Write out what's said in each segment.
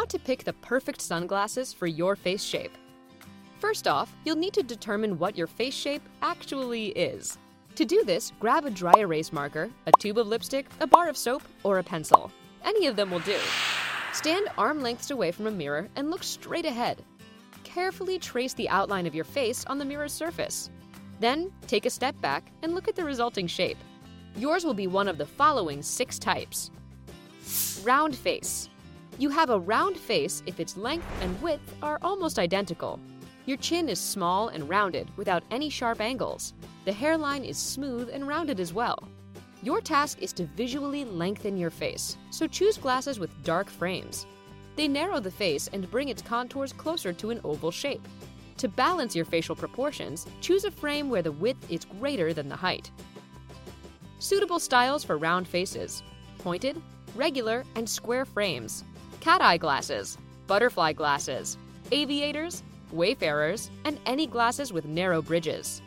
How to pick the perfect sunglasses for your face shape. First off, you'll need to determine what your face shape actually is. To do this, grab a dry erase marker, a tube of lipstick, a bar of soap, or a pencil. Any of them will do. Stand arm lengths away from a mirror and look straight ahead. Carefully trace the outline of your face on the mirror's surface. Then, take a step back and look at the resulting shape. Yours will be one of the following six types Round face. You have a round face if its length and width are almost identical. Your chin is small and rounded without any sharp angles. The hairline is smooth and rounded as well. Your task is to visually lengthen your face, so choose glasses with dark frames. They narrow the face and bring its contours closer to an oval shape. To balance your facial proportions, choose a frame where the width is greater than the height. Suitable styles for round faces pointed, regular, and square frames cat eye glasses, butterfly glasses, aviators, wayfarers, and any glasses with narrow bridges.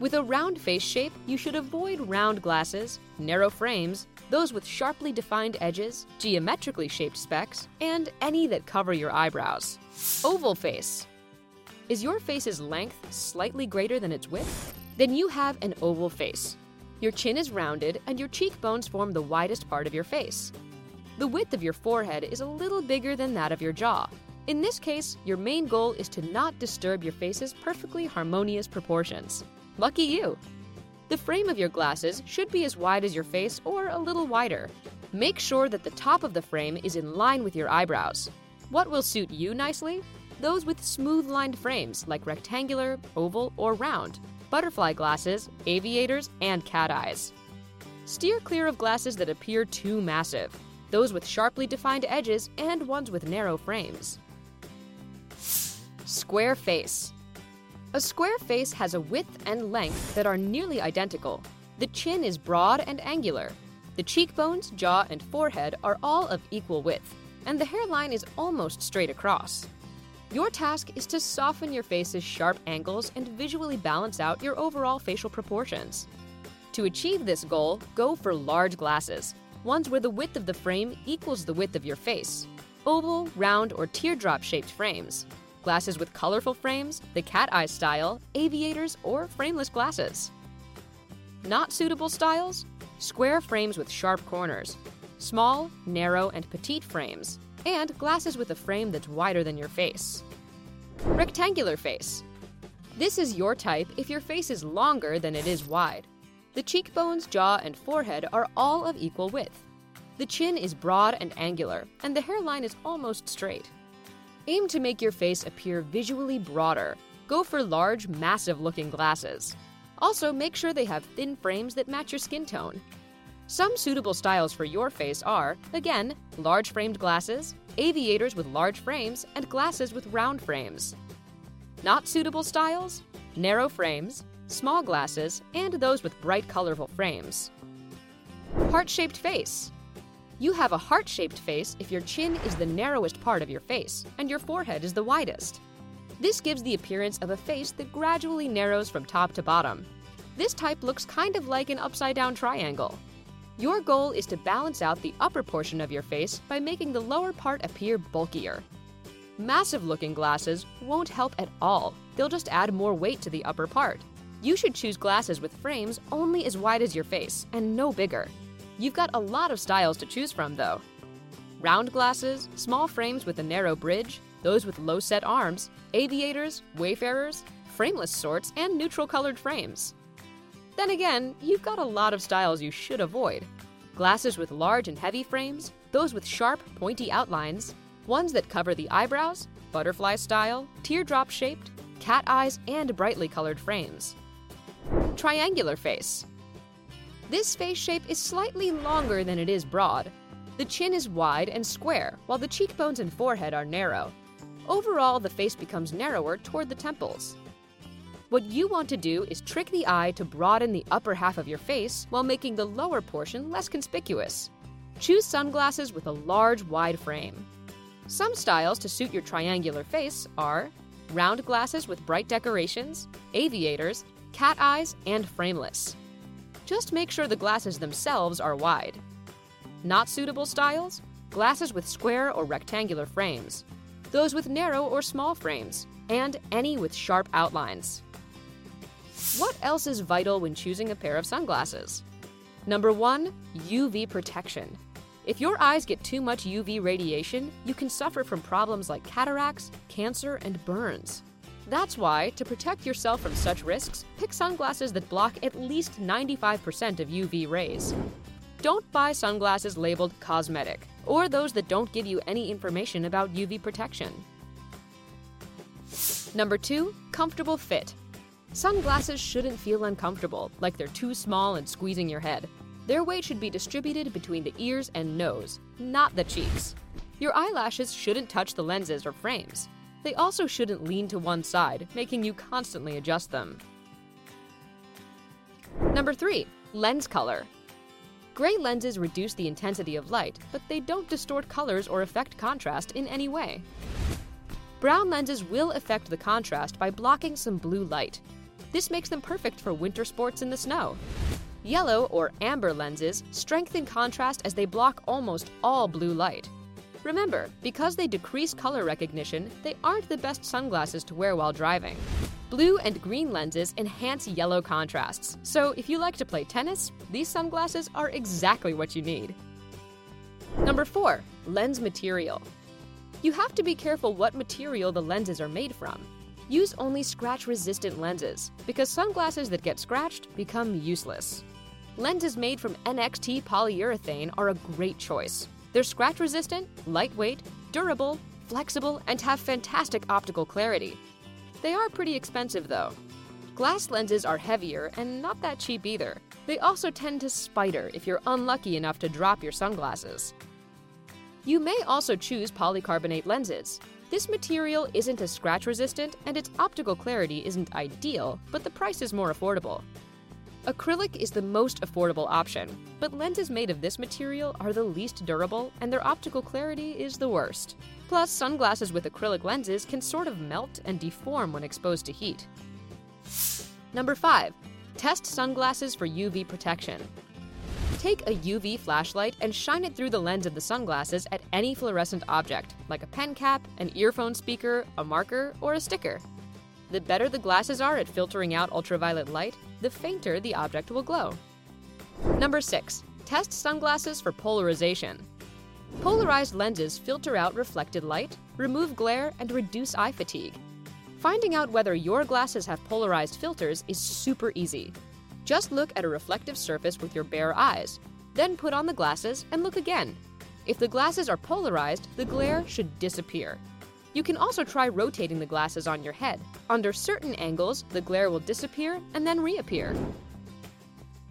With a round face shape, you should avoid round glasses, narrow frames, those with sharply defined edges, geometrically shaped specs, and any that cover your eyebrows. Oval face. Is your face's length slightly greater than its width? Then you have an oval face. Your chin is rounded and your cheekbones form the widest part of your face. The width of your forehead is a little bigger than that of your jaw. In this case, your main goal is to not disturb your face's perfectly harmonious proportions. Lucky you! The frame of your glasses should be as wide as your face or a little wider. Make sure that the top of the frame is in line with your eyebrows. What will suit you nicely? Those with smooth lined frames like rectangular, oval, or round, butterfly glasses, aviators, and cat eyes. Steer clear of glasses that appear too massive those with sharply defined edges and ones with narrow frames. Square face. A square face has a width and length that are nearly identical. The chin is broad and angular. The cheekbones, jaw, and forehead are all of equal width, and the hairline is almost straight across. Your task is to soften your face's sharp angles and visually balance out your overall facial proportions. To achieve this goal, go for large glasses, ones where the width of the frame equals the width of your face. Oval, round, or teardrop shaped frames. Glasses with colorful frames, the cat eye style, aviators, or frameless glasses. Not suitable styles? Square frames with sharp corners. Small, narrow, and petite frames. And glasses with a frame that's wider than your face. Rectangular face. This is your type if your face is longer than it is wide. The cheekbones, jaw, and forehead are all of equal width. The chin is broad and angular, and the hairline is almost straight. Aim to make your face appear visually broader. Go for large, massive looking glasses. Also, make sure they have thin frames that match your skin tone. Some suitable styles for your face are, again, large framed glasses, aviators with large frames, and glasses with round frames. Not suitable styles? Narrow frames, small glasses, and those with bright colorful frames. Heart shaped face. You have a heart shaped face if your chin is the narrowest part of your face and your forehead is the widest. This gives the appearance of a face that gradually narrows from top to bottom. This type looks kind of like an upside down triangle. Your goal is to balance out the upper portion of your face by making the lower part appear bulkier. Massive looking glasses won't help at all, they'll just add more weight to the upper part. You should choose glasses with frames only as wide as your face and no bigger. You've got a lot of styles to choose from, though. Round glasses, small frames with a narrow bridge, those with low set arms, aviators, wayfarers, frameless sorts, and neutral colored frames. Then again, you've got a lot of styles you should avoid. Glasses with large and heavy frames, those with sharp, pointy outlines, ones that cover the eyebrows, butterfly style, teardrop shaped, cat eyes, and brightly colored frames triangular face. This face shape is slightly longer than it is broad. The chin is wide and square, while the cheekbones and forehead are narrow. Overall, the face becomes narrower toward the temples. What you want to do is trick the eye to broaden the upper half of your face while making the lower portion less conspicuous. Choose sunglasses with a large, wide frame. Some styles to suit your triangular face are round glasses with bright decorations, aviators, cat eyes, and frameless. Just make sure the glasses themselves are wide. Not suitable styles? Glasses with square or rectangular frames, those with narrow or small frames, and any with sharp outlines. What else is vital when choosing a pair of sunglasses? Number one, UV protection. If your eyes get too much UV radiation, you can suffer from problems like cataracts, cancer, and burns. That's why, to protect yourself from such risks, pick sunglasses that block at least 95% of UV rays. Don't buy sunglasses labeled cosmetic, or those that don't give you any information about UV protection. Number 2. Comfortable fit. Sunglasses shouldn't feel uncomfortable, like they're too small and squeezing your head. Their weight should be distributed between the ears and nose, not the cheeks. Your eyelashes shouldn't touch the lenses or frames. They also shouldn't lean to one side, making you constantly adjust them. Number 3. Lens color. Gray lenses reduce the intensity of light, but they don't distort colors or affect contrast in any way. Brown lenses will affect the contrast by blocking some blue light. This makes them perfect for winter sports in the snow. Yellow or amber lenses strengthen contrast as they block almost all blue light. Remember, because they decrease color recognition, they aren't the best sunglasses to wear while driving. Blue and green lenses enhance yellow contrasts, so if you like to play tennis, these sunglasses are exactly what you need. Number 4. Lens material. You have to be careful what material the lenses are made from. Use only scratch resistant lenses, because sunglasses that get scratched become useless. Lenses made from NXT polyurethane are a great choice. They're scratch resistant, lightweight, durable, flexible, and have fantastic optical clarity. They are pretty expensive though. Glass lenses are heavier and not that cheap either. They also tend to spider if you're unlucky enough to drop your sunglasses. You may also choose polycarbonate lenses. This material isn't as scratch resistant and its optical clarity isn't ideal, but the price is more affordable. Acrylic is the most affordable option, but lenses made of this material are the least durable and their optical clarity is the worst. Plus, sunglasses with acrylic lenses can sort of melt and deform when exposed to heat. Number 5. Test sunglasses for UV protection. Take a UV flashlight and shine it through the lens of the sunglasses at any fluorescent object, like a pen cap, an earphone speaker, a marker, or a sticker. The better the glasses are at filtering out ultraviolet light, the fainter the object will glow. Number 6. Test sunglasses for polarization. Polarized lenses filter out reflected light, remove glare, and reduce eye fatigue. Finding out whether your glasses have polarized filters is super easy. Just look at a reflective surface with your bare eyes, then put on the glasses and look again. If the glasses are polarized, the glare should disappear. You can also try rotating the glasses on your head. Under certain angles, the glare will disappear and then reappear.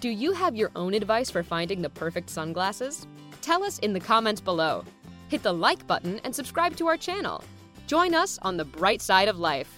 Do you have your own advice for finding the perfect sunglasses? Tell us in the comments below. Hit the like button and subscribe to our channel. Join us on the bright side of life.